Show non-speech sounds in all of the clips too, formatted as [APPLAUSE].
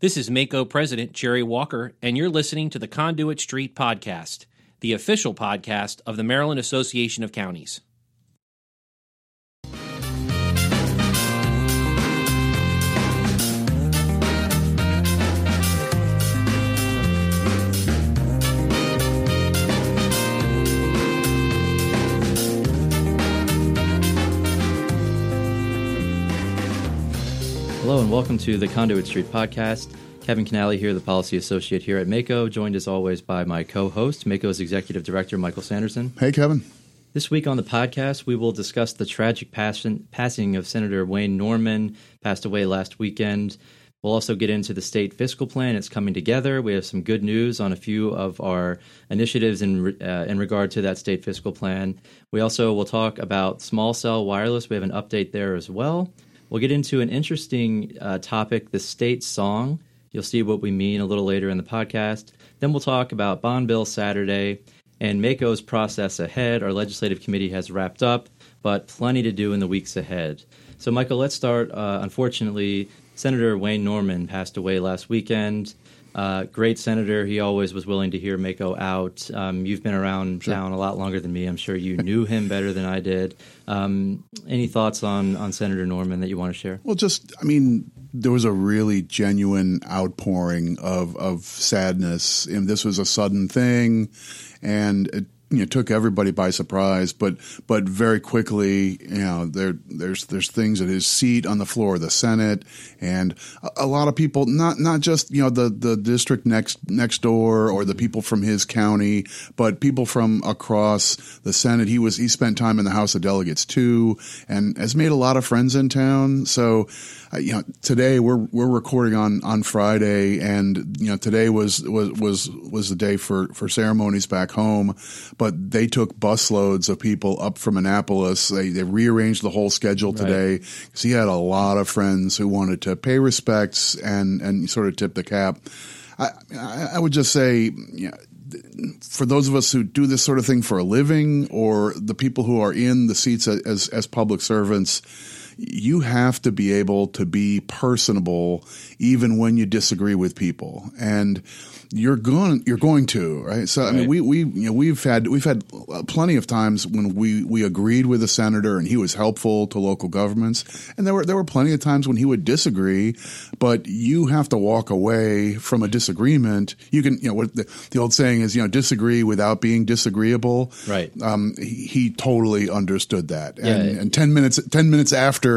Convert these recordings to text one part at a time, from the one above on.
This is MACo President Jerry Walker, and you're listening to the Conduit Street Podcast, the official podcast of the Maryland Association of Counties. Hello and welcome to the Conduit Street Podcast. Kevin Kinnally here, the policy associate here at MACo, joined as always by my co-host, MACo's executive director, Michael Sanderson. Hey, Kevin. This week on the podcast, we will discuss the tragic passion, passing of Senator Wayne Norman, passed away last weekend. We'll also get into the state fiscal plan. It's coming together. We have some good news on a few of our initiatives in uh, in regard to that state fiscal plan. We also will talk about small cell wireless. We have an update there as well. We'll get into an interesting uh, topic, the state song. You'll see what we mean a little later in the podcast. Then we'll talk about Bond Bill Saturday and MACo's process ahead. Our legislative committee has wrapped up, but plenty to do in the weeks ahead. So, Michael, let's start. Uh, unfortunately, Senator Wayne Norman passed away last weekend. Uh, great senator. He always was willing to hear MACo out. Um, you've been around sure. town a lot longer than me. I'm sure you knew him better than I did. Um, any thoughts on, on Senator Norman that you want to share? Well, just, I mean, there was a really genuine outpouring of, of sadness. And this was a sudden thing. And it you know, took everybody by surprise, but but very quickly, you know, there there's there's things at his seat on the floor of the Senate, and a, a, lot of people, not not just you know the the district next next door or the people from his county, but people from across the Senate. He was he spent time in the House of Delegates too, and has made a lot of friends in town. So uh, you know, today we're we're recording on on Friday, and you know today was was was was the day for for ceremonies back home, but they took busloads of people up from Annapolis. They they rearranged the whole schedule today because right. he had a lot of friends who wanted to pay respects and and sort of tip the cap. I I would just say. You know, for those of us who do this sort of thing for a living, or the people who are in the seats as as public servants, you have to be able to be personable even when you disagree with people. And you're going you're going to right? So i mean we we you know we've had we've had plenty of times when we we agreed with a senator and he was helpful to local governments. And there were there were plenty of times when he would disagree but you have to walk away from a disagreement. You can you know what the, the old saying is you know disagree without being disagreeable. Right. Um, he, he, totally understood that. And, yeah. and 10 minutes 10 minutes after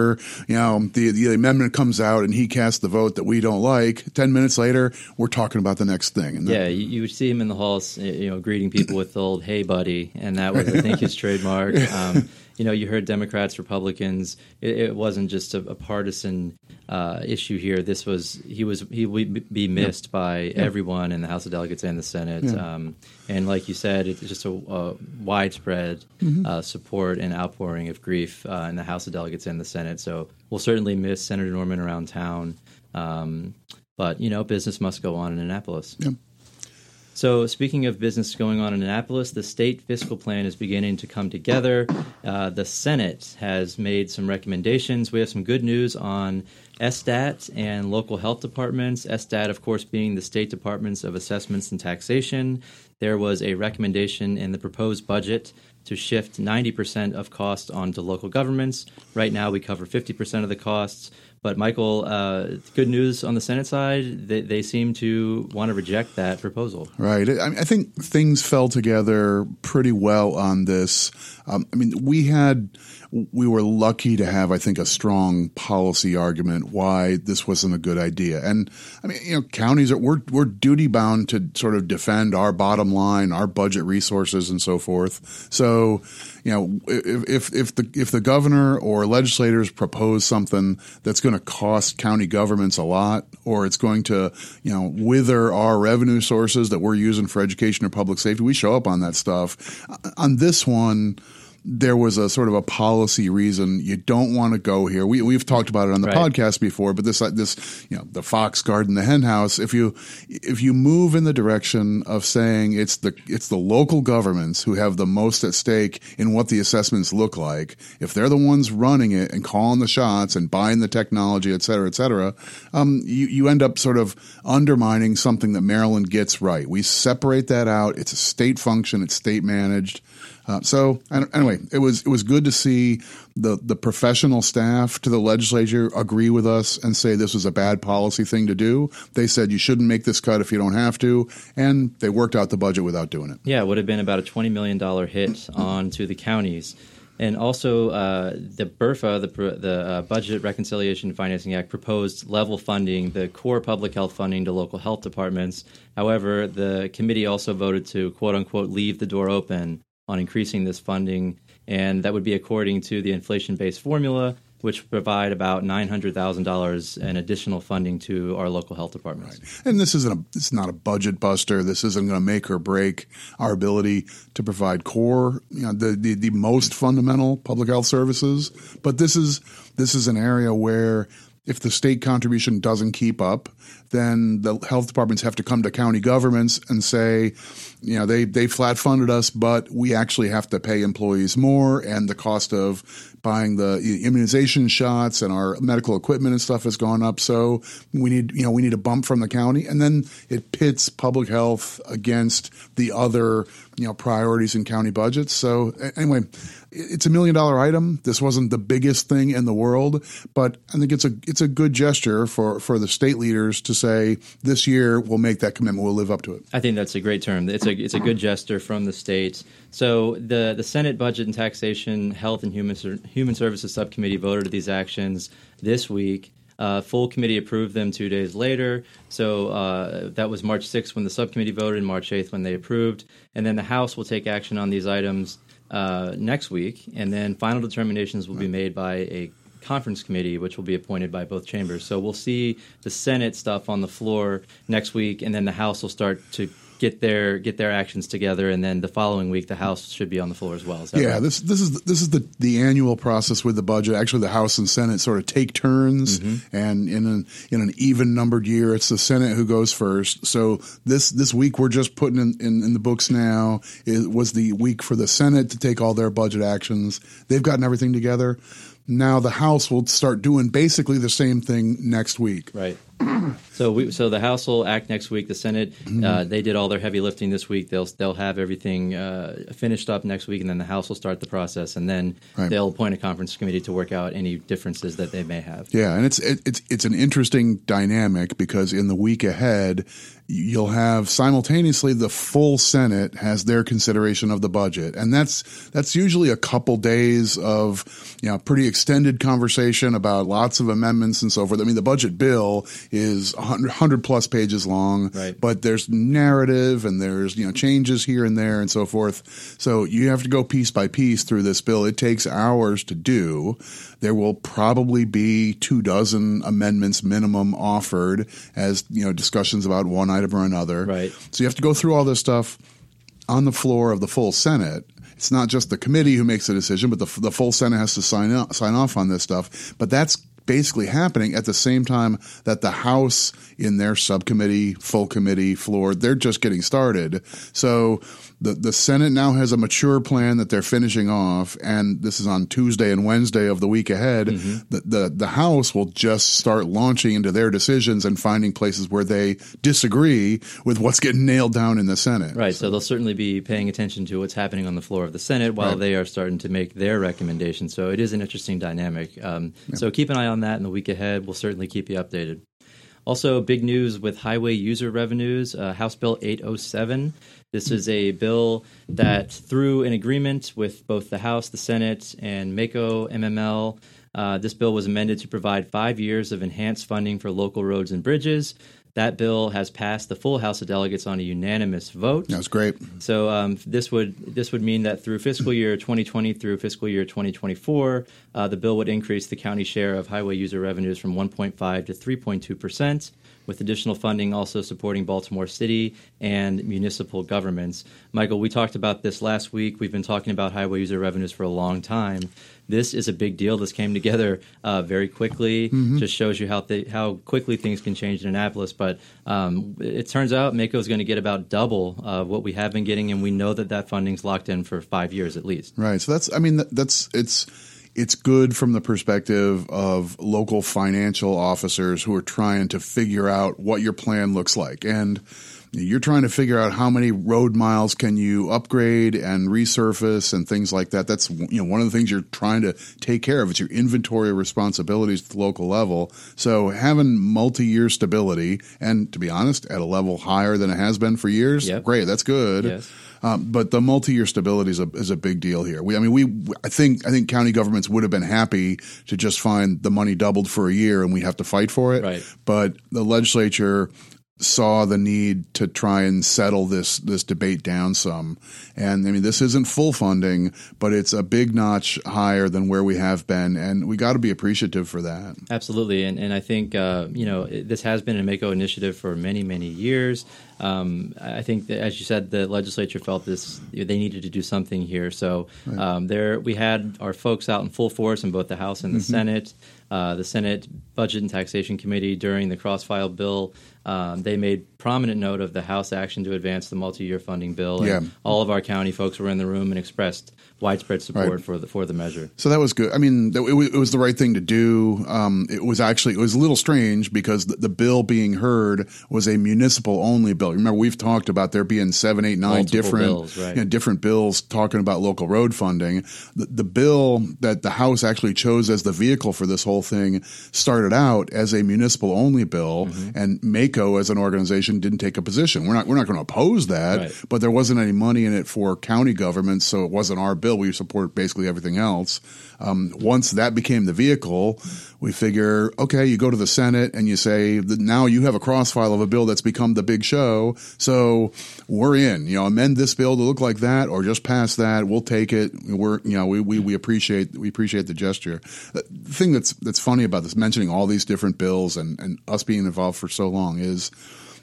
you know the the amendment comes out and he casts the vote that we don't like 10 minutes later we're talking about the next thing thing. And yeah, you, you, would see him in the halls, you know, greeting people with the old "Hey, buddy," and that was, I think, his [LAUGHS] trademark. Um, you know, you heard Democrats, Republicans. It, it wasn't just a, a partisan uh, issue here. This was he was he would be missed yeah. by yeah. everyone in the House of Delegates and the Senate. Yeah. Um, and like you said, it's just a, a widespread mm-hmm. uh, support and outpouring of grief uh, in the House of Delegates and the Senate. So we'll certainly miss Senator Norman around town. Um, but you know, business must go on in Annapolis. So, speaking of business going on in Annapolis, the state fiscal plan is beginning to come together. Uh, the Senate has made some recommendations. We have some good news on SDAT and local health departments. SDAT, of course, being the state departments of assessments and taxation. There was a recommendation in the proposed budget to shift 90% of costs onto local governments. Right now, we cover 50% of the costs. But Michael, uh, good news on the Senate side, they, they, seem to want to reject that proposal. Right. I, I think things fell together pretty well on this. Um, I mean, we had we were lucky to have, I think, a strong policy argument why this wasn't a good idea. And I mean, you know, counties are we're we're duty bound to sort of defend our bottom line, our budget resources, and so forth. So, you know, if if the if the governor or legislators propose something that's going to cost county governments a lot, or it's going to you know wither our revenue sources that we're using for education or public safety, we show up on that stuff. On this one there was a sort of a policy reason you don't want to go here. We we've talked about it on the Right. podcast before, but this this you know the fox garden, the hen house. If you if you move in the direction of saying it's the it's the local governments who have the most at stake in what the assessments look like, if they're the ones running it and calling the shots and buying the technology, et cetera, et cetera, um, you you end up sort of undermining something that Maryland gets right. We separate that out. It's a state function. It's state managed. Uh, so anyway, it was it was good to see the the professional staff to the legislature agree with us and say this was a bad policy thing to do. They said you shouldn't make this cut if you don't have to, and they worked out the budget without doing it. Yeah, it would have been about a $20 million hit on to the counties. And also, uh, the BRFA, the, the uh, Budget Reconciliation Financing Act, proposed level funding, the core public health funding to local health departments. However, the committee also voted to quote unquote leave the door open on increasing this funding. And that would be according to the inflation based formula, which provide about $900,000 in additional funding to our local health departments. And this isn't a it's not a budget buster. This isn't going to make or break our ability to provide core, you know, the, the the most fundamental public health services. But this is this is an area where if the state contribution doesn't keep up, then the health departments have to come to county governments and say, you know, they they flat funded us, but we actually have to pay employees more, and the cost of buying the immunization shots and our medical equipment and stuff has gone up. So we need, you know, we need a bump from the county, and then it pits public health against the other, you know, priorities in county budgets. So anyway, it's a million dollar item. This wasn't the biggest thing in the world, but I think it's a it's a good gesture for for the state leaders to say this year we'll make that commitment. We'll live up to it. I think that's a great term. It's a it's a good gesture from the state. So the the Senate Budget and Taxation, Health and Human Human Services Subcommittee voted these actions this week. Uh, full committee approved them two days later. So uh, that was March 6th when the subcommittee voted, and March 8th when they approved. And then the House will take action on these items uh, next week, and then final determinations will be made by a conference committee, which will be appointed by both chambers. So we'll see the Senate stuff on the floor next week, and then the House will start to get their get their actions together, and then the following week the House should be on the floor as well. Yeah, right? this this is this is the the annual process with the budget. Actually, the House and Senate sort of take turns, mm-hmm. and in an in an even numbered year, it's the Senate who goes first. So this this week we're just putting in, in, in the books now. It was the week for the Senate to take all their budget actions. They've gotten everything together. Now the House will start doing basically the same thing next week. Right. [CLEARS THROAT] So we so the House will act next week. The Senate uh, they did all their heavy lifting this week. They'll they'll have everything uh, finished up next week, and then the House will start the process, and then Right. they'll appoint a conference committee to work out any differences that they may have. Yeah, and it's it, it's it's an interesting dynamic because in the week ahead, you'll have simultaneously the full Senate has their consideration of the budget, and that's that's usually a couple days of you know pretty extended conversation about lots of amendments and so forth. I mean, the budget bill is 100, 100 plus pages long, Right. but there's narrative and there's you know changes here and there and so forth. So you have to go piece by piece through this bill. It takes hours to do. There will probably be two dozen amendments minimum offered as you know discussions about one item or another. Right. So you have to go through all this stuff on the floor of the full Senate. It's not just the committee who makes the decision, but the, the full Senate has to sign up, sign off on this stuff. But that's basically happening at the same time that the House in their subcommittee, full committee floor, they're just getting started. So the the Senate now has a mature plan that they're finishing off, and this is on Tuesday and Wednesday of the week ahead. The, the the House will just start launching into their decisions and finding places where they disagree with what's getting nailed down in the Senate. Right. So they'll certainly be paying attention to what's happening on the floor of the Senate while Right. they are starting to make their recommendations. So it is an interesting dynamic. Um, So keep an eye on that in the week ahead. We'll certainly keep you updated. Also, big news with highway user revenues, uh, House Bill 807. This is a bill that, through an agreement with both the House, the Senate, and MACo MML, uh, this bill was amended to provide five years of enhanced funding for local roads and bridges. That bill has passed the full House of Delegates on a unanimous vote. That's great. So um, this would this would mean that through fiscal year 2020 through fiscal year 2024, uh, the bill would increase the county share of highway user revenues from 1.5 to 3.2 percent with additional funding also supporting Baltimore City and municipal governments. Michael, we talked about this last week. We've been talking about highway user revenues for a long time. This is a big deal. This came together uh, very quickly. Mm-hmm. Just shows you how th- how quickly things can change in Annapolis. But um, it turns out MACo is going to get about double uh, what we have been getting, and we know that that funding's locked in for five years at least. Right. So that's. I mean, that's it's it's good from the perspective of local financial officers who are trying to figure out what your plan looks like. And you're trying to figure out how many road miles can you upgrade and resurface and things like that. That's you know one of the things you're trying to take care of. It's your inventory responsibilities at the local level. So having multi-year stability and to be honest, at a level higher than it has been for years, yep. great. That's good. Yes. Um, but the multi-year stability is a, is a big deal here. We, I mean, we, I think, I think county governments would have been happy to just find the money doubled for a year and we have to fight for it. Right. But the legislature saw the need to try and settle this this debate down some. And I mean, this isn't full funding, but it's a big notch higher than where we have been, and we got to be appreciative for that. Absolutely, and and I think uh, you know this has been a MACo initiative for many many years. Um, I think that, as you said, the legislature felt this they needed to do something here. So right. um, there, we had our folks out in full force in both the House and the mm-hmm. Senate. Uh, the Senate Budget and Taxation Committee during the cross-file bill um, they made prominent note of the House action to advance the multi-year funding bill. yeah. all of our county folks were in the room and expressed widespread support right. for the for the measure. So that was good. I mean, it, it was the right thing to do. Um, it was actually it was a little strange because the, the, bill being heard was a municipal only bill. Remember, we've talked about there being seven, eight, nine Multiple different bills, right. you know, different bills talking about local road funding. The, the bill that the House actually chose as the vehicle for this whole thing started out as a municipal only bill, mm-hmm. and MACo as an organization didn't take a position. We're not we're not going to oppose that, right. but there wasn't any money in it for county governments, so it wasn't our bill. We support basically everything else. Um, once that became the vehicle, we figure, okay, you go to the Senate and you say, now you have a crossfile of a bill that's become the big show. So we're in, you know, amend this bill to look like that or just pass that. We'll take it. We're, you know, we, we, we appreciate, we appreciate the gesture. The thing that's, that's funny about this, mentioning all these different bills and, and us being involved for so long is,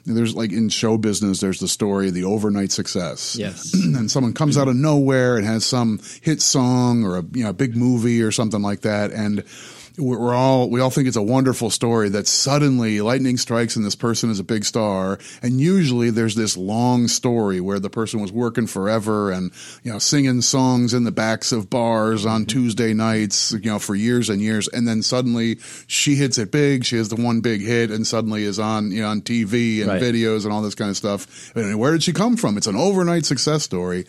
there's like in show business, there's the story of the overnight success. Yes. [CLEARS THROAT] and someone comes out of nowhere and has some hit song or a you know big movie or something like that, and we're all we all think it's a wonderful story that suddenly lightning strikes and this person is a big star. And usually there's this long story where the person was working forever and you know singing songs in the backs of bars on mm-hmm. Tuesday nights you know for years and years. And then suddenly she hits it big. She has the one big hit and suddenly is on you know on TV and right. videos and all this kind of stuff. And where did she come from? It's an overnight success story.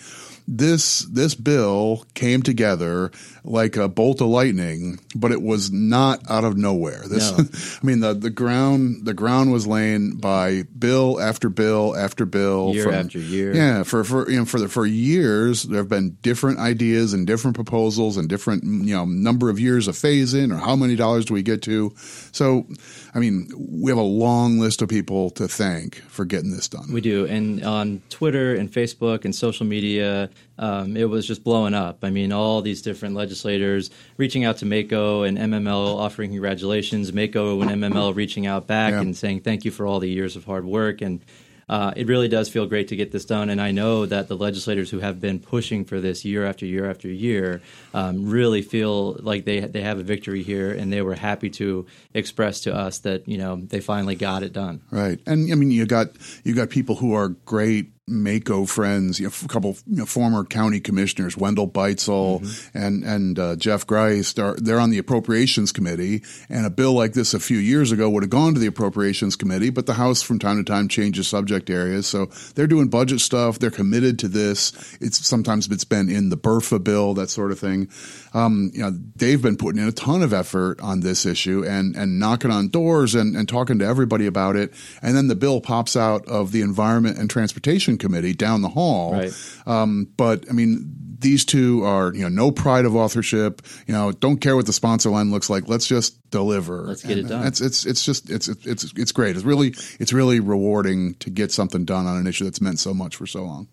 This this bill came together like a bolt of lightning, but it was not out of nowhere. This, no. [LAUGHS] I mean, the the ground the ground was laying by bill after bill after bill, year from, after year. Yeah, for for you know for the, for years there have been different ideas and different proposals and different you know number of years of phase in or how many dollars do we get to. So, I mean, we have a long list of people to thank for getting this done. We do, and on Twitter and Facebook and social media um, it was just blowing up. I mean, all these different legislators reaching out to MACo and MML offering congratulations, MACo and MML reaching out back yeah. and saying thank you for all the years of hard work. And uh, it really does feel great to get this done. And I know that the legislators who have been pushing for this year after year after year um, really feel like they they have a victory here, and they were happy to express to us that you know they finally got it done. Right, and I mean you got you got people who are great MACo friends, you know, a couple you know, former county commissioners, Wendell Beitzel mm-hmm. and and uh, Jeff Ghrist, are, they're on the appropriations committee. And a bill like this a few years ago would have gone to the appropriations committee, but the House from time to time changes subject areas, so they're doing budget stuff. They're committed to this. It's sometimes it's been in the BRFA bill, that sort of thing. Um, you know, they've been putting in a ton of effort on this issue and and knocking on doors and, and talking to everybody about it. And then the bill pops out of the Environment and Transportation committee down the hall. Right. Um, but I mean, these two are you know no pride of authorship. You know, don't care what the sponsor line looks like. Let's just deliver. Let's get And it done. It's it's it's just it's it's it's great. It's really it's really rewarding to get something done on an issue that's meant so much for so long.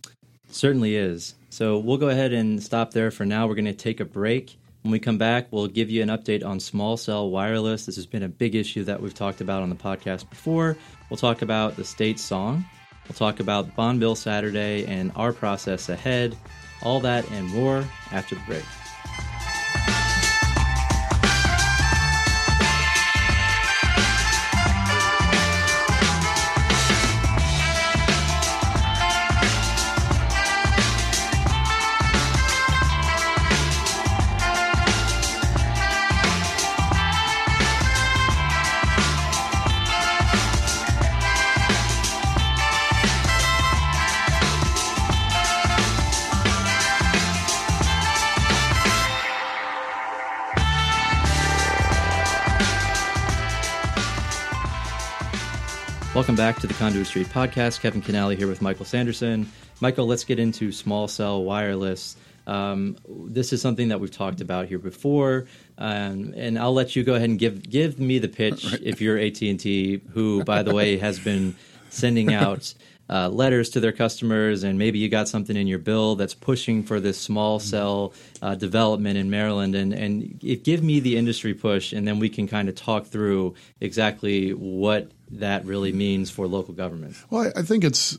Certainly is. So we'll go ahead and stop there for now. We're going to take a break. When we come back, we'll give you an update on small cell wireless. This has been a big issue that we've talked about on the podcast before. We'll talk about the state song. We'll talk about Bond Bill Saturday and our process ahead. All that and more after the break. Back to the Conduit Street podcast. Kevin Kinnally here with Michael Sanderson. Michael, let's get into small cell wireless. Um, this is something that we've talked about here before, um, and I'll let you go ahead and give give me the pitch if you're AT and T, who, by the way, has been sending out [LAUGHS] uh, letters to their customers, and maybe you got something in your bill that's pushing for this small cell uh, development in Maryland, and and it, give me the industry push, and then we can kind of talk through exactly what that really means for local government. Well, I I think it's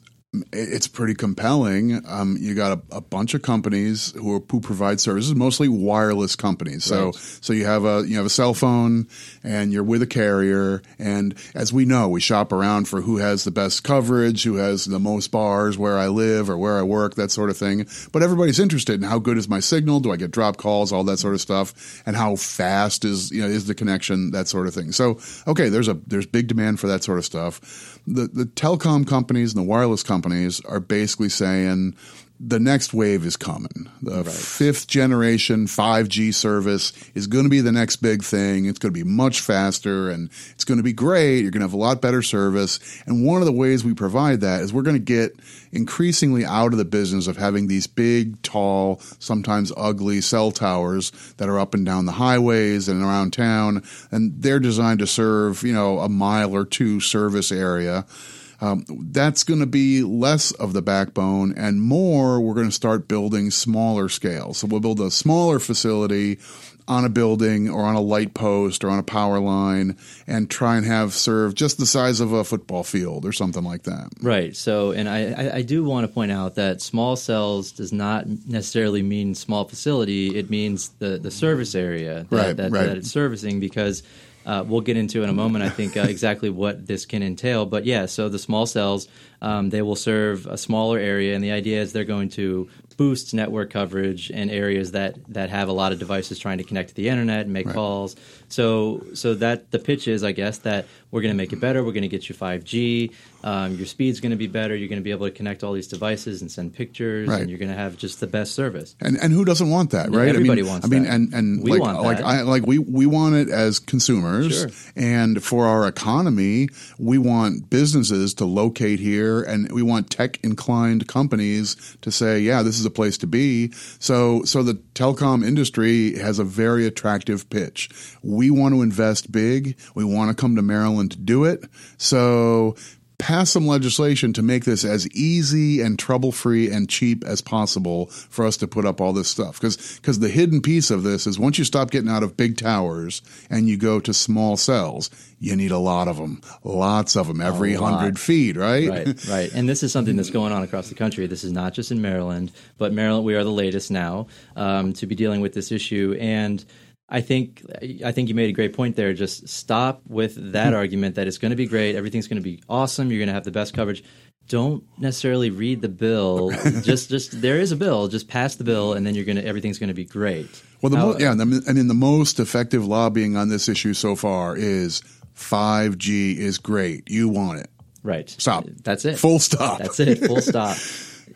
it's pretty compelling. Um, you got a, a bunch of companies who are, who provide services, mostly wireless companies. So Right. so you have a you have a cell phone and you're with a carrier. And as we know, we shop around for who has the best coverage, who has the most bars where I live or where I work, that sort of thing. But everybody's interested in how good is my signal? Do I get drop calls? All that sort of stuff, and how fast is you know is the connection? That sort of thing. So okay, there's a there's big demand for that sort of stuff. The the telecom companies and the wireless companies are basically saying the next wave is coming. The fifth generation 5G service is going to be the next big thing. It's going to be much faster and it's going to be great. You're going to have a lot better service. And one of the ways we provide that is we're going to get increasingly out of the business of having these big, tall, sometimes ugly cell towers that are up and down the highways and around town. And they're designed to serve, you know, a mile or two service area um, that's going to be less of the backbone and more we're going to start building smaller scale. So we'll build a smaller facility on a building or on a light post or on a power line and try and have serve just the size of a football field or something like that. Right. So, and I, I, do want to point out that small cells does not necessarily mean small facility. It means the, the service area that, Right, that, right. that it's servicing because uh, we'll get into in a moment, I think, uh, [LAUGHS] exactly what this can entail. But yeah, so the small cells, um, they will serve a smaller area, and the idea is they're going to boost network coverage in areas that, that have a lot of devices trying to connect to the internet and make calls. So, so that the pitch is, I guess, that we're going to make it better. We're going to get you 5G. Um, your speed's going to be better. You're going to be able to connect all these devices and send pictures, Right. and you're going to have just the best service. And and who doesn't want that, right? everybody I mean, wants I mean, that. and and We like want like that. I like we we want it as consumers, Sure. and for our economy, we want businesses to locate here, and we want tech inclined companies to say, yeah, this is a place to be. So so the telecom industry has a very attractive pitch. We want to invest big. We want to come to Maryland to do it. So pass some legislation to make this as easy and trouble free and cheap as possible for us to put up all this stuff. Because the hidden piece of this is once you stop getting out of big towers and you go to small cells, you need a lot of them, lots of them every hundred feet, right? right, right. And this is something that's going on across the country. This is not just in Maryland, but Maryland, we are the latest now um, to be dealing with this issue. And I think I think you made a great point there. Just stop with that hmm. argument that it's going to be great, everything's going to be awesome, you're going to have the best coverage. Don't necessarily read the bill. [LAUGHS] just just there is a bill. Just pass the bill, and then you're gonna everything's going to be great. Well, the How- mo- yeah, and the- and in the most effective lobbying on this issue so far is 5G is great. You want it. right. Stop. That's it. Full stop. That's it. Full stop. [LAUGHS]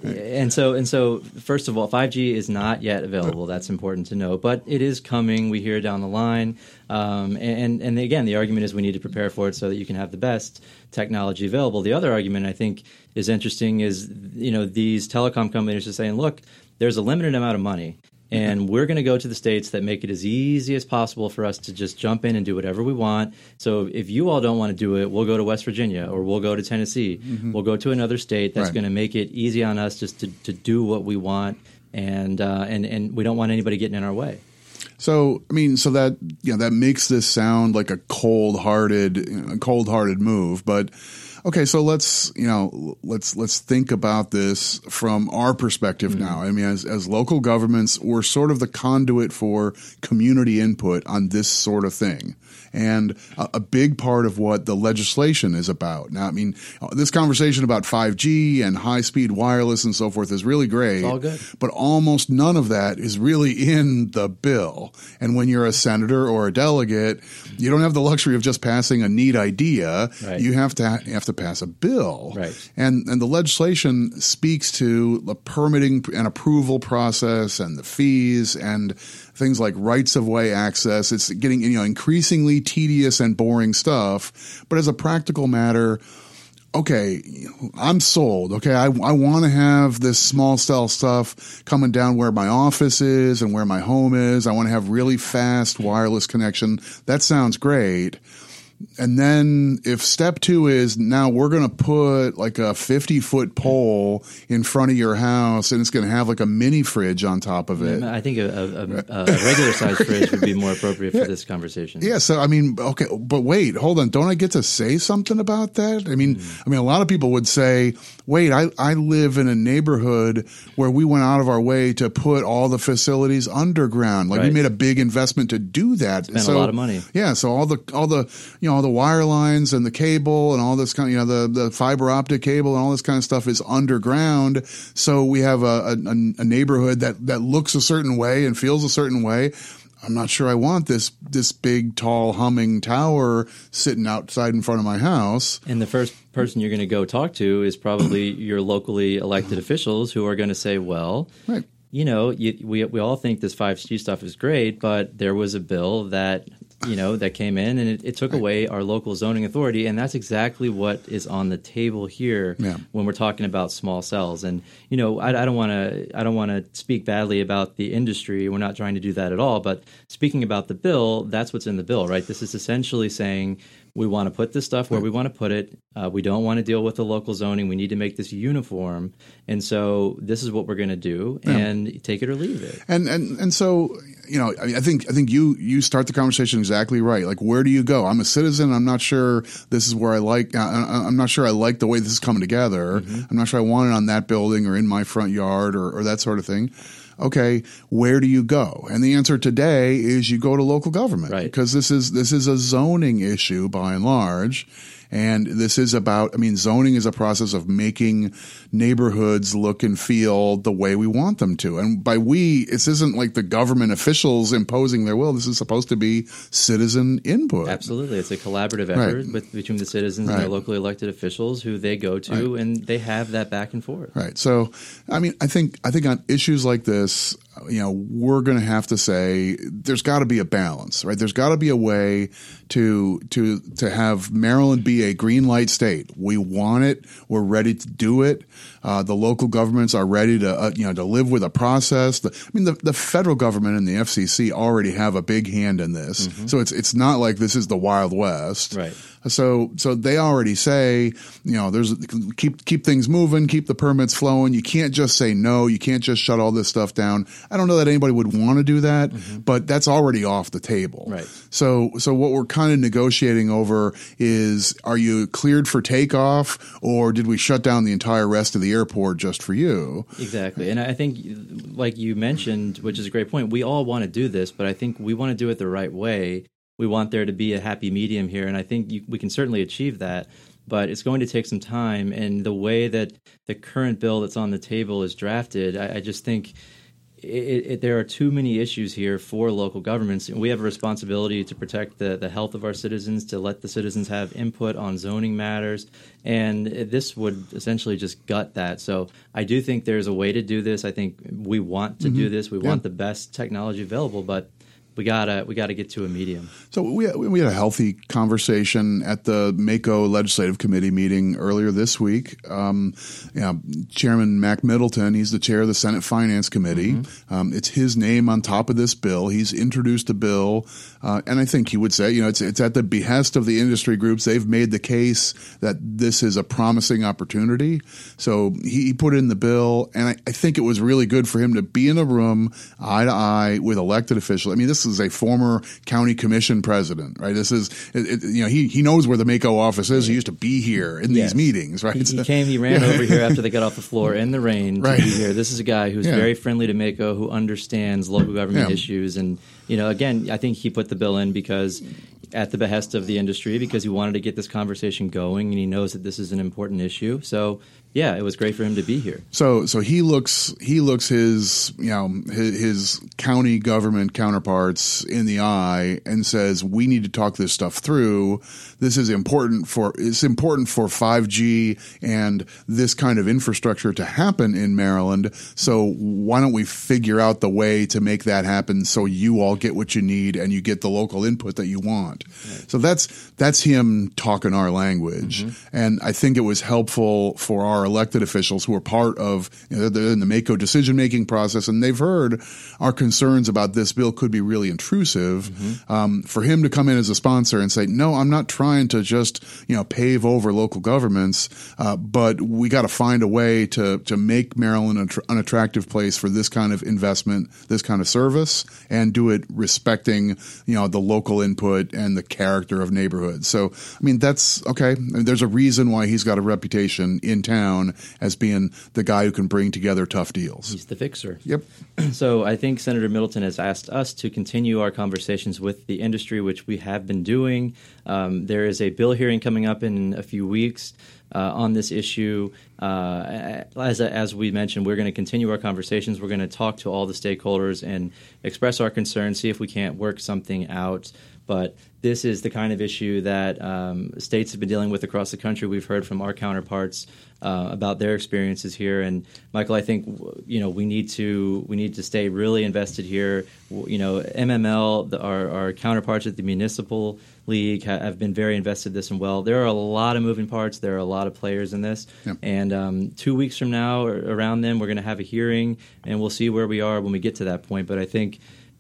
[LAUGHS] And so, and so, first of all, 5G is not yet available. That's important to know, but it is coming. We hear down the line, um, and and again, the argument is we need to prepare for it so that you can have the best technology available. The other argument I think is interesting is you know these telecom companies are saying, look, there's a limited amount of money and we're going to go to the states that make it as easy as possible for us to just jump in and do whatever we want. So if you all don't want to do it, we'll go to West Virginia or we'll go to Tennessee. Mm-hmm. We'll go to another state that's right. going to make it easy on us just to, to do what we want, and uh, and and we don't want anybody getting in our way. So I mean, so that you know that makes this sound like a cold-hearted, you know, cold-hearted move, but Okay, so let's you know let's let's think about this from our perspective mm-hmm. now. I mean, as as local governments, we're sort of the conduit for community input on this sort of thing and a, a, big part of what the legislation is about. Now, I mean, this conversation about 5G and high speed wireless and so forth is really great. all good. But almost none of that is really in the bill. And when you're a senator or a delegate, you don't have the luxury of just passing a neat idea. Right. You have to ha- have to pass a bill. Right. And and the legislation speaks to the permitting and approval process and the fees and things like rights of way access. It's getting you know increasingly tedious and boring stuff. But as a practical matter, okay, I'm sold. Okay, I, I want to have this small cell stuff coming down where my office is and where my home is. I want to have really fast wireless connection. That sounds great and then if step two is now we're going to put like a 50 foot pole in front of your house and it's going to have like a mini fridge on top of it. I think a, a, a regular size fridge would be more appropriate for this conversation. Yeah. So, I mean, okay, but wait, hold on. Don't I get to say something about that? I mean, mm. I mean, a lot of people would say, wait, I, I live in a neighborhood where we went out of our way to put all the facilities underground. Like right. we made a big investment to do that. Spent so, a lot of money. Yeah. So all the, all the, you know, know, all the wire lines and the cable and all this kind of, you know, the, the fiber optic cable and all this kind of stuff is underground. So we have a, a, a neighborhood that, that looks a certain way and feels a certain way. I'm not sure I want this this big tall humming tower sitting outside in front of my house. And the first person you're going to go talk to is probably [CLEARS THROAT] your locally elected officials who are going to say, "Well, right. you know, you, we we all think this 5G stuff is great, but there was a bill that you know, that came in and it, it took away our local zoning authority. And that's exactly what is on the table here yeah. when we're talking about small cells. And, you know, I, I don't want to, I don't want to speak badly about the industry. We're not trying to do that at all. But speaking about the bill, that's what's in the bill, right? This is essentially saying we want to put this stuff where we want to put it. Uh, we don't want to deal with the local zoning. We need to make this uniform, and so this is what we're going to do, yeah. and take it or leave it. And and and so you know, I, think I think you you start the conversation exactly right. Like, where do you go? I'm a citizen. I'm not sure this is where I like. I, am not sure I like the way this is coming together. Mm-hmm. I'm not sure I want it on that building or in my front yard or, or that sort of thing okay, where do you go? And the answer today is you go to local government right. because this is this is a zoning issue by and large. And this is about, I mean, zoning is a process of making neighborhoods look and feel the way we want them to. And by we, this isn't like the government officials imposing their will. This is supposed to be citizen input. Absolutely. It's a collaborative effort right. with, between the citizens right. and their locally elected officials who they go to right. and they have that back and forth. Right. So, I mean, I think, I think on issues like this, you know, we're going to have to say there's got to be a balance, right? There's got to be a way to to to have Maryland be a green light state. We want it. We're ready to do it. Uh, the local governments are ready to uh, you know to live with a process. The, I mean, the, the federal government and the FCC already have a big hand in this, mm-hmm. so it's it's not like this is the Wild West, right? So so they already say, you know, there's keep keep things moving, keep the permits flowing. You can't just say no. You can't just shut all this stuff down. I don't know that anybody would want to do that, mm-hmm. but that's already off the table. Right. So so what we're kind of negotiating over is are you cleared for takeoff or did we shut down the entire rest of the airport just for you? Exactly. And I think like you mentioned, which is a great point, we all want to do this, but I think we want to do it the right way we want there to be a happy medium here, and I think you, we can certainly achieve that. But it's going to take some time, and the way that the current bill that's on the table is drafted, I, I just think it, it, there are too many issues here for local governments. We have a responsibility to protect the, the health of our citizens, to let the citizens have input on zoning matters, and this would essentially just gut that. So I do think there's a way to do this. I think we want to mm-hmm. do this. We yeah. want the best technology available, but we gotta we gotta get to a medium. So we we had a healthy conversation at the MACo Legislative Committee meeting earlier this week. Um, Chairman Mac Middleton, he's the chair of the Senate Finance Committee. Mm-hmm. Um, it's his name on top of this bill. He's introduced a bill, uh, and I think he would say, you know, it's it's at the behest of the industry groups. They've made the case that this is a promising opportunity. So he, he put in the bill, and I, I think it was really good for him to be in a room eye to eye with elected officials. I mean, this this is a former county commission president, right? This is, it, it, you know, he, he knows where the MACo office is. He used to be here in yes. these meetings, right? He, he [LAUGHS] came, he ran yeah. over here after they got off the floor in the rain right. to be here. This is a guy who's yeah. very friendly to MACo, who understands local government yeah. issues. And, you know, again, I think he put the bill in because at the behest of the industry because he wanted to get this conversation going and he knows that this is an important issue. So yeah, it was great for him to be here. So, so he looks he looks his you know his, his, county government counterparts in the eye and says, "We need to talk this stuff through. This is important for it's important for 5G and this kind of infrastructure to happen in Maryland. So why don't we figure out the way to make that happen so you all get what you need and you get the local input that you want." Right. So that's that's him talking our language, mm-hmm. and I think it was helpful for our our elected officials who are part of you know, they're in the MACo decision making process, and they've heard our concerns about this bill could be really intrusive. Mm-hmm. Um, for him to come in as a sponsor and say, "No, I'm not trying to just you know pave over local governments, uh, but we got to find a way to to make Maryland an, an attractive place for this kind of investment, this kind of service, and do it respecting you know the local input and the character of neighborhoods." So, I mean, that's okay. I mean, there's a reason why he's got a reputation in town as being the guy who can bring together tough deals. He's the fixer. Yep. [CLEARS THROAT] So I think Senator Middleton has asked us to continue our conversations with the industry, which we have been doing. Um, there is a bill hearing coming up in a few weeks. Uh, on this issue. Uh, as, as we mentioned, we're going to continue our conversations. We're going to talk to all the stakeholders and express our concerns, see if we can't work something out. But this is the kind of issue that um, states have been dealing with across the country. We've heard from our counterparts uh, about their experiences here, and Michael, I think you know we need to we need to stay really invested here. You know, MML, the, our, our counterparts at the municipal league ha- have been very invested this and well. There are a lot of moving parts. There are a lot of players in this, and um, two weeks from now, or around then, we're going to have a hearing, and we'll see where we are when we get to that point. But I think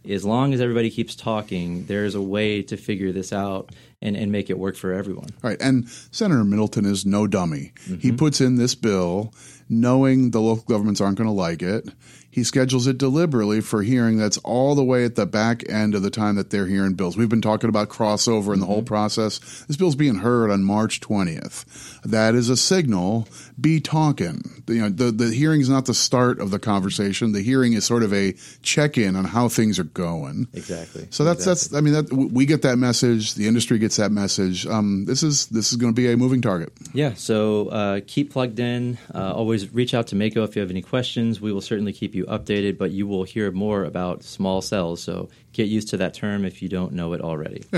as long as everybody keeps talking, there's a way to figure this out and, and make it work for everyone. Right. And Senator Middleton is no dummy. Mm-hmm. He puts in this bill knowing the local governments aren't going to like it he schedules it deliberately for hearing that's all the way at the back end of the time that they're hearing bills. We've been talking about crossover and the whole mm-hmm. process. This bill's being heard on March 20th. That is a signal. Be talking. You know, the, the hearing is not the start of the conversation. The hearing is sort of a check in on how things are going. Exactly. So that's exactly. that's. I mean, that we get that message. The industry gets that message. Um, this is this is going to be a moving target. Yeah. So uh, keep plugged in. Uh, always reach out to MACo if you have any questions. We will certainly keep you you updated, but you will hear more about small cells. So get used to that term if you don't know it already. [LAUGHS]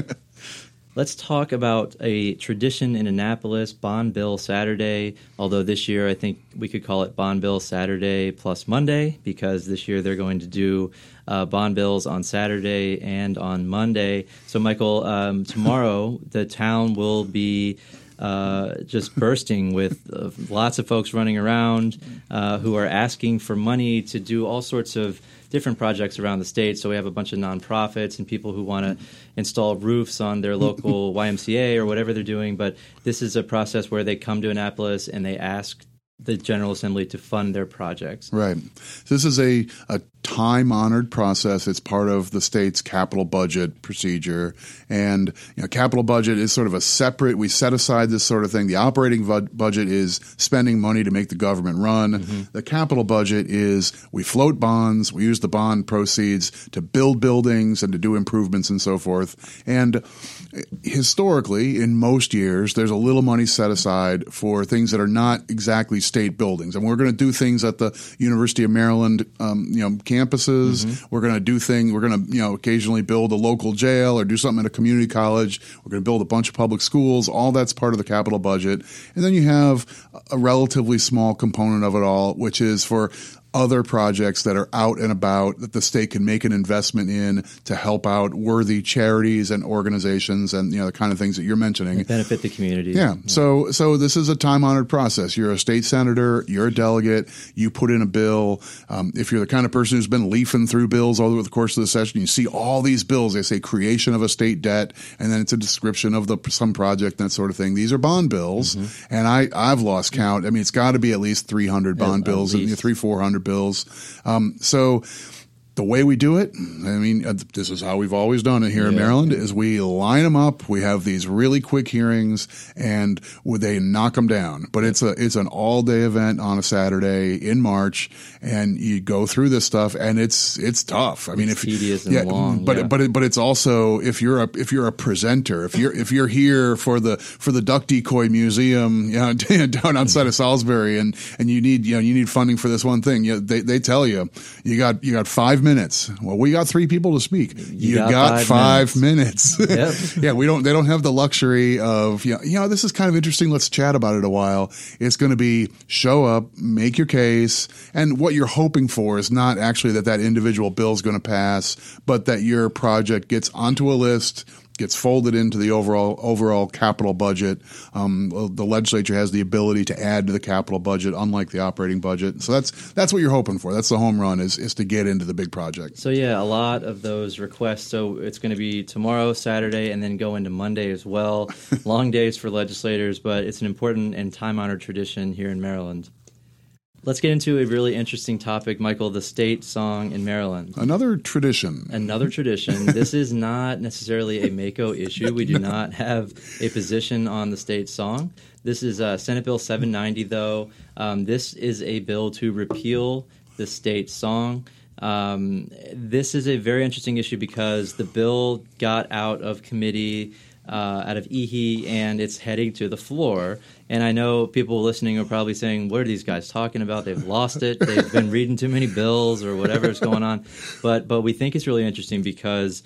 Let's talk about a tradition in Annapolis, Bond Bill Saturday. Although this year I think we could call it Bond Bill Saturday plus Monday because this year they're going to do uh, bond bills on Saturday and on Monday. So, Michael, um, tomorrow the town will be uh, just bursting with uh, lots of folks running around uh, who are asking for money to do all sorts of different projects around the state. So we have a bunch of nonprofits and people who want to install roofs on their local [LAUGHS] YMCA or whatever they're doing. But this is a process where they come to Annapolis and they ask the General Assembly to fund their projects. Right. So this is a, a time honored process. It's part of the state's capital budget procedure. And, you know, capital budget is sort of a separate, we set aside this sort of thing. The operating bu- budget is spending money to make the government run. Mm-hmm. The capital budget is we float bonds, we use the bond proceeds to build buildings and to do improvements and so forth. And historically, in most years, there's a little money set aside for things that are not exactly state buildings, and we're going to do things at the University of Maryland, um, you know, campuses. Mm-hmm. We're going to do things. We're going to, you know, occasionally build a local jail or do something at a community college. We're going to build a bunch of public schools. All that's part of the capital budget, and then you have a relatively small component of it all, which is for other projects that are out and about that the state can make an investment in to help out worthy charities and organizations and you know the kind of things that you're mentioning benefit the community. Yeah. yeah. So so this is a time honored process. You're a state senator. You're a delegate. You put in a bill. Um, if you're the kind of person who's been leafing through bills all over the course of the session, you see all these bills. They say creation of a state debt, and then it's a description of the some project and that sort of thing. These are bond bills, mm-hmm. and I I've lost count. I mean, it's got to be at least 300 bond at, bills, at three 400 bills. Um, so the way we do it, I mean, uh, this is how we've always done it here yeah. in Maryland, is we line them up. We have these really quick hearings and they knock them down. But it's a, it's an all day event on a Saturday in March and you go through this stuff and it's, it's tough. I mean, it's if tedious and yeah, long, but, yeah. but, but it's also, if you're a, if you're a presenter, if you're, if you're here for the, for the Duck Decoy Museum, [LAUGHS] you know, down outside of Salisbury and, and you need, you know, you need funding for this one thing, you know, they, they tell you, you got, you got five minutes. Well, we got three people to speak. You, you got, got, five, five minutes. minutes. [LAUGHS] Yep. yeah, we don't. They don't have the luxury of you know, you know. This is kind of interesting. Let's chat about it a while. It's going to be show up, make your case, and what you're hoping for is not actually that that individual bill is going to pass, but that your project gets onto a list gets folded into the overall overall capital budget. Um, the legislature has the ability to add to the capital budget, unlike the operating budget. So that's that's what you're hoping for. That's the home run is is to get into the big project. So yeah, a lot of those requests. So it's going to be tomorrow, Saturday, and then go into Monday as well. [LAUGHS] Long days for legislators, but it's an important and time honored tradition here in Maryland. Let's get into a really interesting topic, Michael the state song in Maryland. Another tradition. Another tradition. [LAUGHS] this is not necessarily a MACo issue. We do no. not have a position on the state song. This is uh, Senate Bill 790, though. Um, this is a bill to repeal the state song. Um, this is a very interesting issue because the bill got out of committee uh, out of EHE, and it's heading to the floor. And I know people listening are probably saying, "What are these guys talking about? They've lost it. They've been reading too many bills, or whatever is going on." But but we think it's really interesting because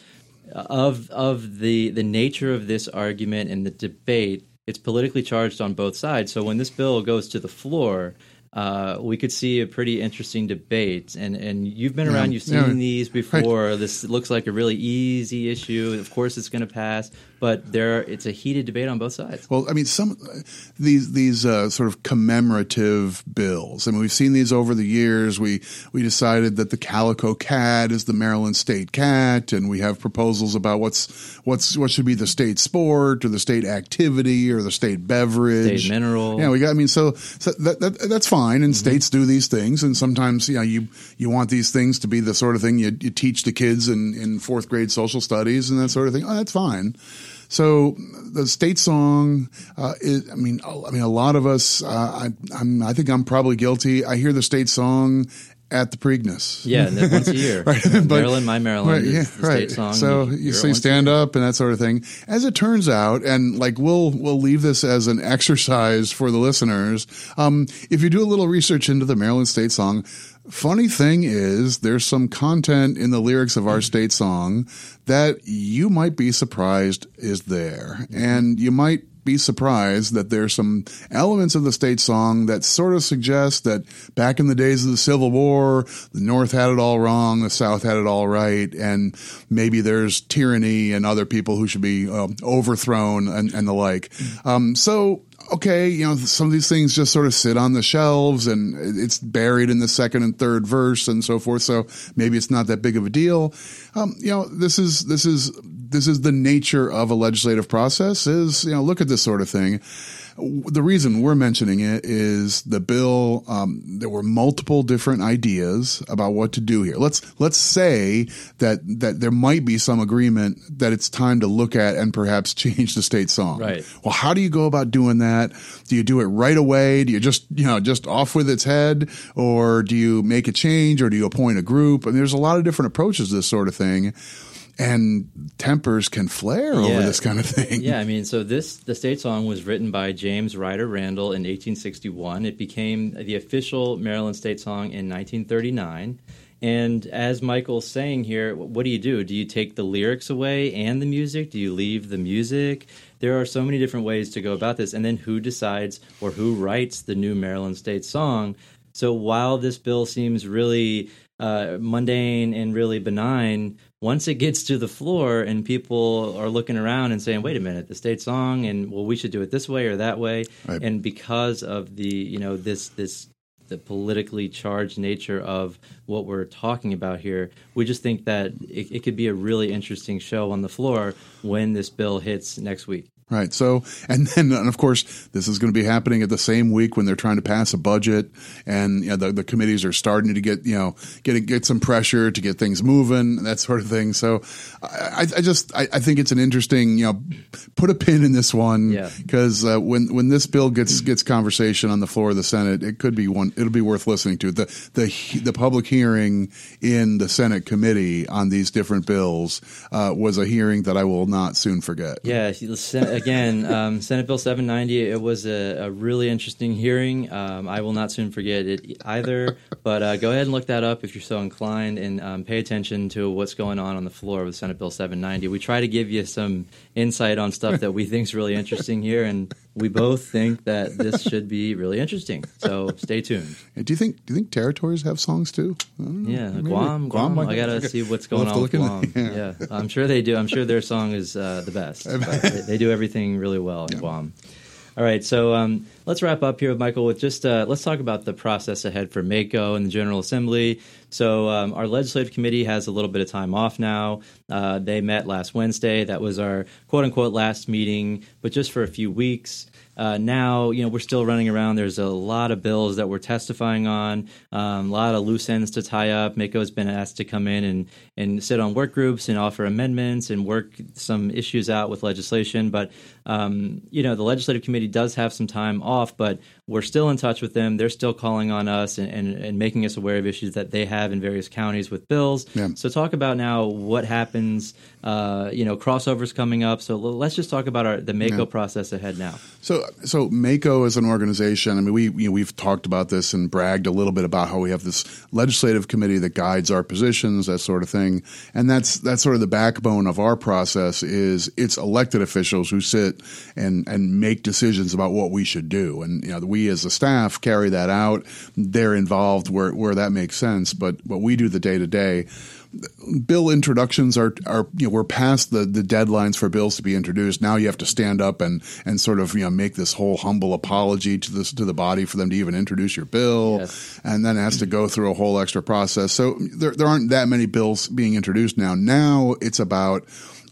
of of the the nature of this argument and the debate. It's politically charged on both sides. So when this bill goes to the floor, uh, we could see a pretty interesting debate. And and you've been around, you've seen yeah, these before. Right. This looks like a really easy issue. Of course, it's going to pass, but there it's a heated debate on both sides. Well, I mean, some these these uh, sort of commemorative bills. I mean, we've seen these over the years. We we decided that the calico cat is the Maryland state cat, and we have proposals about what's what's what should be the state sport or the state activity or the state beverage, state mineral. Yeah, we got. I mean, so, so that, that that's fine and mm-hmm. states do these things, and sometimes you know you you want these things to be the sort of thing you, you teach the kids in in fourth grade social studies and that sort of thing. Oh, that's fine. So the state song uh, is, I mean, I mean, a lot of us. Uh, I, I'm, I think I'm probably guilty. I hear the state song at the Preakness. Yeah, once a year. [LAUGHS] right. but, Maryland, my Maryland. Right, yeah, right. Song. So you, you say stand up and that sort of thing. As it turns out, and like we'll we'll leave this as an exercise for the listeners. Um, if you do a little research into the Maryland state song, funny thing is there's some content in the lyrics of our state song that you might be surprised is there, and you might be surprised that there's some elements of the state song that sort of suggest that back in the days of the Civil War, the North had it all wrong, the South had it all right, and maybe there's tyranny and other people who should be uh, overthrown and, and, the like. Um, so okay, you know, some of these things just sort of sit on the shelves and it's buried in the second and third verse and so forth. So maybe it's not that big of a deal. Um, you know, this is, this is, this is the nature of a legislative process is, you know, look at this sort of thing the reason we're mentioning it is the bill. Um, there were multiple different ideas about what to do here. Let's let's say that that there might be some agreement that it's time to look at and perhaps change the state song. Right. Well, how do you go about doing that? Do you do it right away? Do you just you know just off with its head, or do you make a change, or do you appoint a group? And there's a lot of different approaches to this sort of thing. And tempers can flare over this kind of thing. Yeah, I mean, so this the state song was written by James Ryder Randall in 1861. It became the official Maryland state song in 1939. And as Michael's saying here, what do you do? Do you take the lyrics away and the music? Do you leave the music? There are so many different ways to go about this. And then who decides or who writes the new Maryland state song? So while this bill seems really uh, mundane and really benign, once it gets to the floor and people are looking around and saying, "Wait a minute, the state song," and well, we should do it this way or that way, Right. and because of the you know this this the politically charged nature of what we're talking about here, we just think that it, it could be a really interesting show on the floor when this bill hits next week. Right. So, and then, and of course, this is going to be happening at the same week when they're trying to pass a budget, and you know, the, the committees are starting to get you know get get some pressure to get things moving, that sort of thing. So, I, I just I, I think it's an interesting you know put a pin in this one Yeah. because uh, when when this bill gets gets conversation on the floor of the Senate, it could be one it'll be worth listening to. The the the public hearing in the Senate committee on these different bills uh, was a hearing that I will not soon forget. Yeah, he- Sen- again, um, Senate Bill 790. It was a, a really interesting hearing. Um, I will not soon forget it either. But uh, go ahead and look that up if you're so inclined, and um, pay attention to what's going on on the floor with Senate Bill 790. We try to give you some insight on stuff that we think is really interesting here, and we both think that this should be really interesting. So stay tuned. Hey, Do you think do you think territories have songs too? I. Yeah, Maybe. Guam, Guam. might I gotta okay. see what's We'll going on with Guam. into- yeah. I'm sure they do. I'm sure their song is uh, the best. [LAUGHS] They, they do everything really well in Guam. All right, so um, let's wrap up here with Michael with just uh, let's talk about the process ahead for MACo and the General Assembly. So um, our legislative committee has a little bit of time off now. Uh, they met last Wednesday. That was our quote unquote last meeting, but just for a few weeks. Uh, now, you know, we're still running around. There's a lot of bills that we're testifying on, um, a lot of loose ends to tie up. MACo's been asked to come in and, and sit on work groups and offer amendments and work some issues out with legislation. But, um, you know, the legislative committee does have some time off, but we're still in touch with them. They're still calling on us and, and, and making us aware of issues that they have in various counties with bills. Yeah. So talk about now what happens, uh, you know, crossovers coming up. So let's just talk about our, the MACo Yeah. process ahead now. So, so MACo is an organization. I mean, we you know, we've talked about this and bragged a little bit about how we have this legislative committee that guides our positions, that sort of thing. And that's that's sort of the backbone of our process. Is it's elected officials who sit and and make decisions about what we should do. And you know, we as a staff carry that out. They're involved where where that makes sense, but but we do the day to day bill introductions are are you know we're past the the deadlines for bills to be introduced. Now you have to stand up and and sort of you know make this whole humble apology to this to the body for them to even introduce your bill, Yes. and then it has to go through a whole extra process. So there there aren't that many bills being introduced now. Now it's about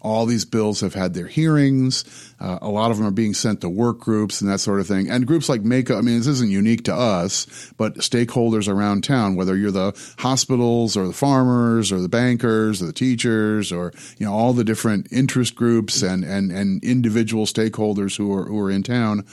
all these bills have had their hearings. Uh, a lot of them are being sent to work groups and that sort of thing. And groups like MACo, I mean, this isn't unique to us, but stakeholders around town, whether you're the hospitals or the farmers or the bankers or the teachers or, you know, all the different interest groups and, and, and individual stakeholders who are, who are in town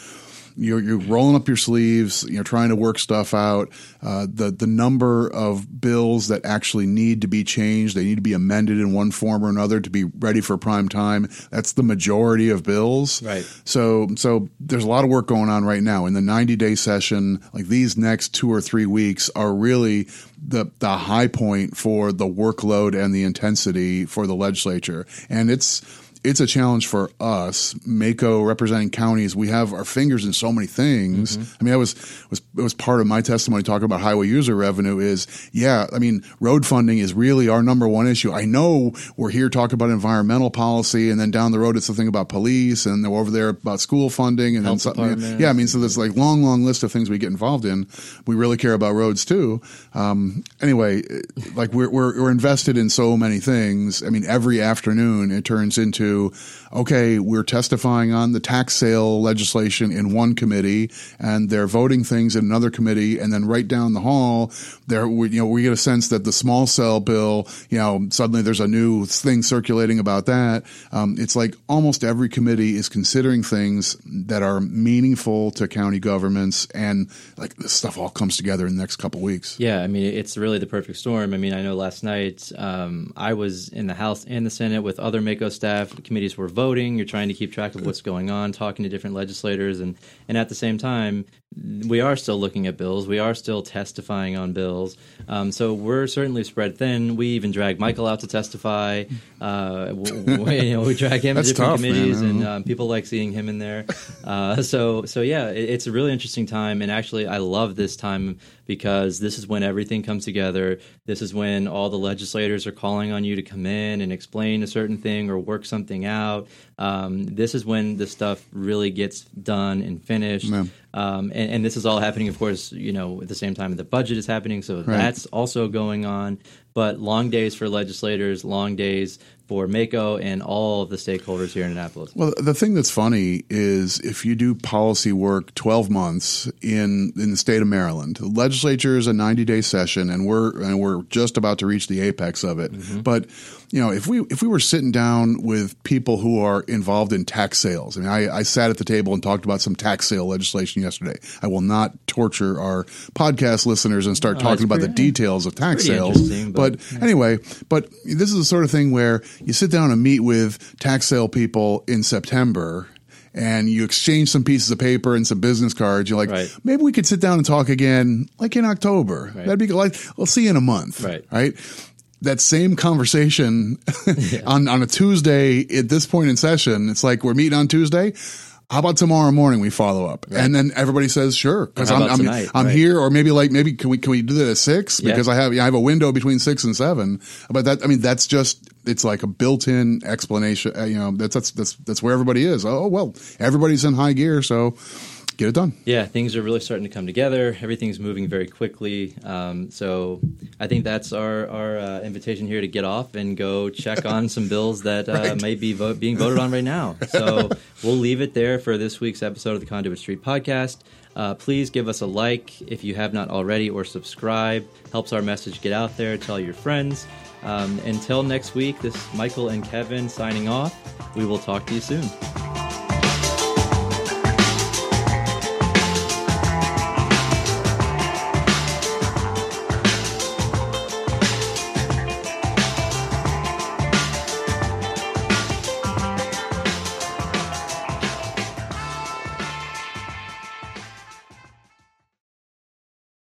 you're, you're rolling up your sleeves, you're trying to work stuff out. Uh, the the number of bills that actually need to be changed, they need to be amended in one form or another to be ready for prime time. That's the majority of bills. Right. So so there's a lot of work going on right now in the 90 day session. Like these next two or three weeks are really the the high point for the workload and the intensity for the legislature, and it's it's a challenge for us, MACo representing counties. We have our fingers in so many things. I mean, that was was it was part of my testimony talking about highway user revenue. Is yeah, I mean, road funding is really our number one issue. I know we're here talking about environmental policy, and then down the road it's the thing about police, and over there about school funding, and then something. department. Yeah, I mean, so there's like long, long list of things we get involved in. We really care about roads too. Um, anyway, like we're, we're we're invested in so many things. I mean, every afternoon it turns into to, okay, we're testifying on the tax sale legislation in one committee, and they're voting things in another committee, and then right down the hall, there, we, you know, we get a sense that the small cell bill, you know, suddenly there's a new thing circulating about that. Um, it's like almost every committee is considering things that are meaningful to county governments, and like this stuff all comes together in the next couple weeks. Yeah, I mean, it's really the perfect storm. I mean, I know last night um, I was in the House and the Senate with other MACo staff. Committees were voting. You're trying to keep track of what's going on, talking to different legislators, and and at the same time, we are still looking at bills. We are still testifying on bills. Um, so we're certainly spread thin. We even drag Michael out to testify. Uh, we, [LAUGHS] you know, we drag him to different tough, committees, man. and um, people like seeing him in there. Uh, so so yeah, it, it's a really interesting time, and actually, I love this time because this is when everything comes together. This is when all the legislators are calling on you to come in and explain a certain thing or work something out. Um, this is when the stuff really gets done and finished. Yeah. Um, and, and this is all happening, of course, you know, at the same time the budget is happening, so that's also going on. But long days for legislators, long days for MACo and all of the stakeholders here in Annapolis. Well, the thing that's funny is if you do policy work 12 months in in the state of Maryland, the legislature is a 90 day session, and we're and we're just about to reach the apex of it. Mm-hmm. But you know, if we if we were sitting down with people who are involved in tax sales, I mean, I, I sat at the table and talked about some tax sale legislation yesterday. I will not torture our podcast listeners and start No, talking about the details of tax sales. But, but- anyway, but this is the sort of thing where you sit down and meet with tax sale people in September and you exchange some pieces of paper and some business cards. You're like, Right. maybe we could sit down and talk again, like in October. Right. That'd be like, we'll see you in a month. Right. Right. That same conversation [LAUGHS] on, on a Tuesday at this point in session, it's like we're meeting on Tuesday. How about tomorrow morning we follow up? And then everybody says, sure. Cause I'm, I'm, tonight? I'm Right. here or maybe like, maybe can we, can we do that at six? Yeah. Because I have, I have a window between six and seven. But that, I mean, that's just, it's like a built-in explanation. Uh, you know, that's, that's, that's, that's where everybody is. Oh, well, everybody's in high gear. So get it done. Yeah, things are really starting to come together. Everything's moving very quickly. Um, so I think that's our, our uh, invitation here to get off and go check [LAUGHS] on some bills that uh, may be vo- being voted on right now. [LAUGHS] So we'll leave it there for this week's episode of the Conduit Street podcast. Uh, please give us a like if you have not already or subscribe. Helps our message get out there. Tell your friends. Um, until next week, this is Michael and Kevin signing off. We will talk to you soon.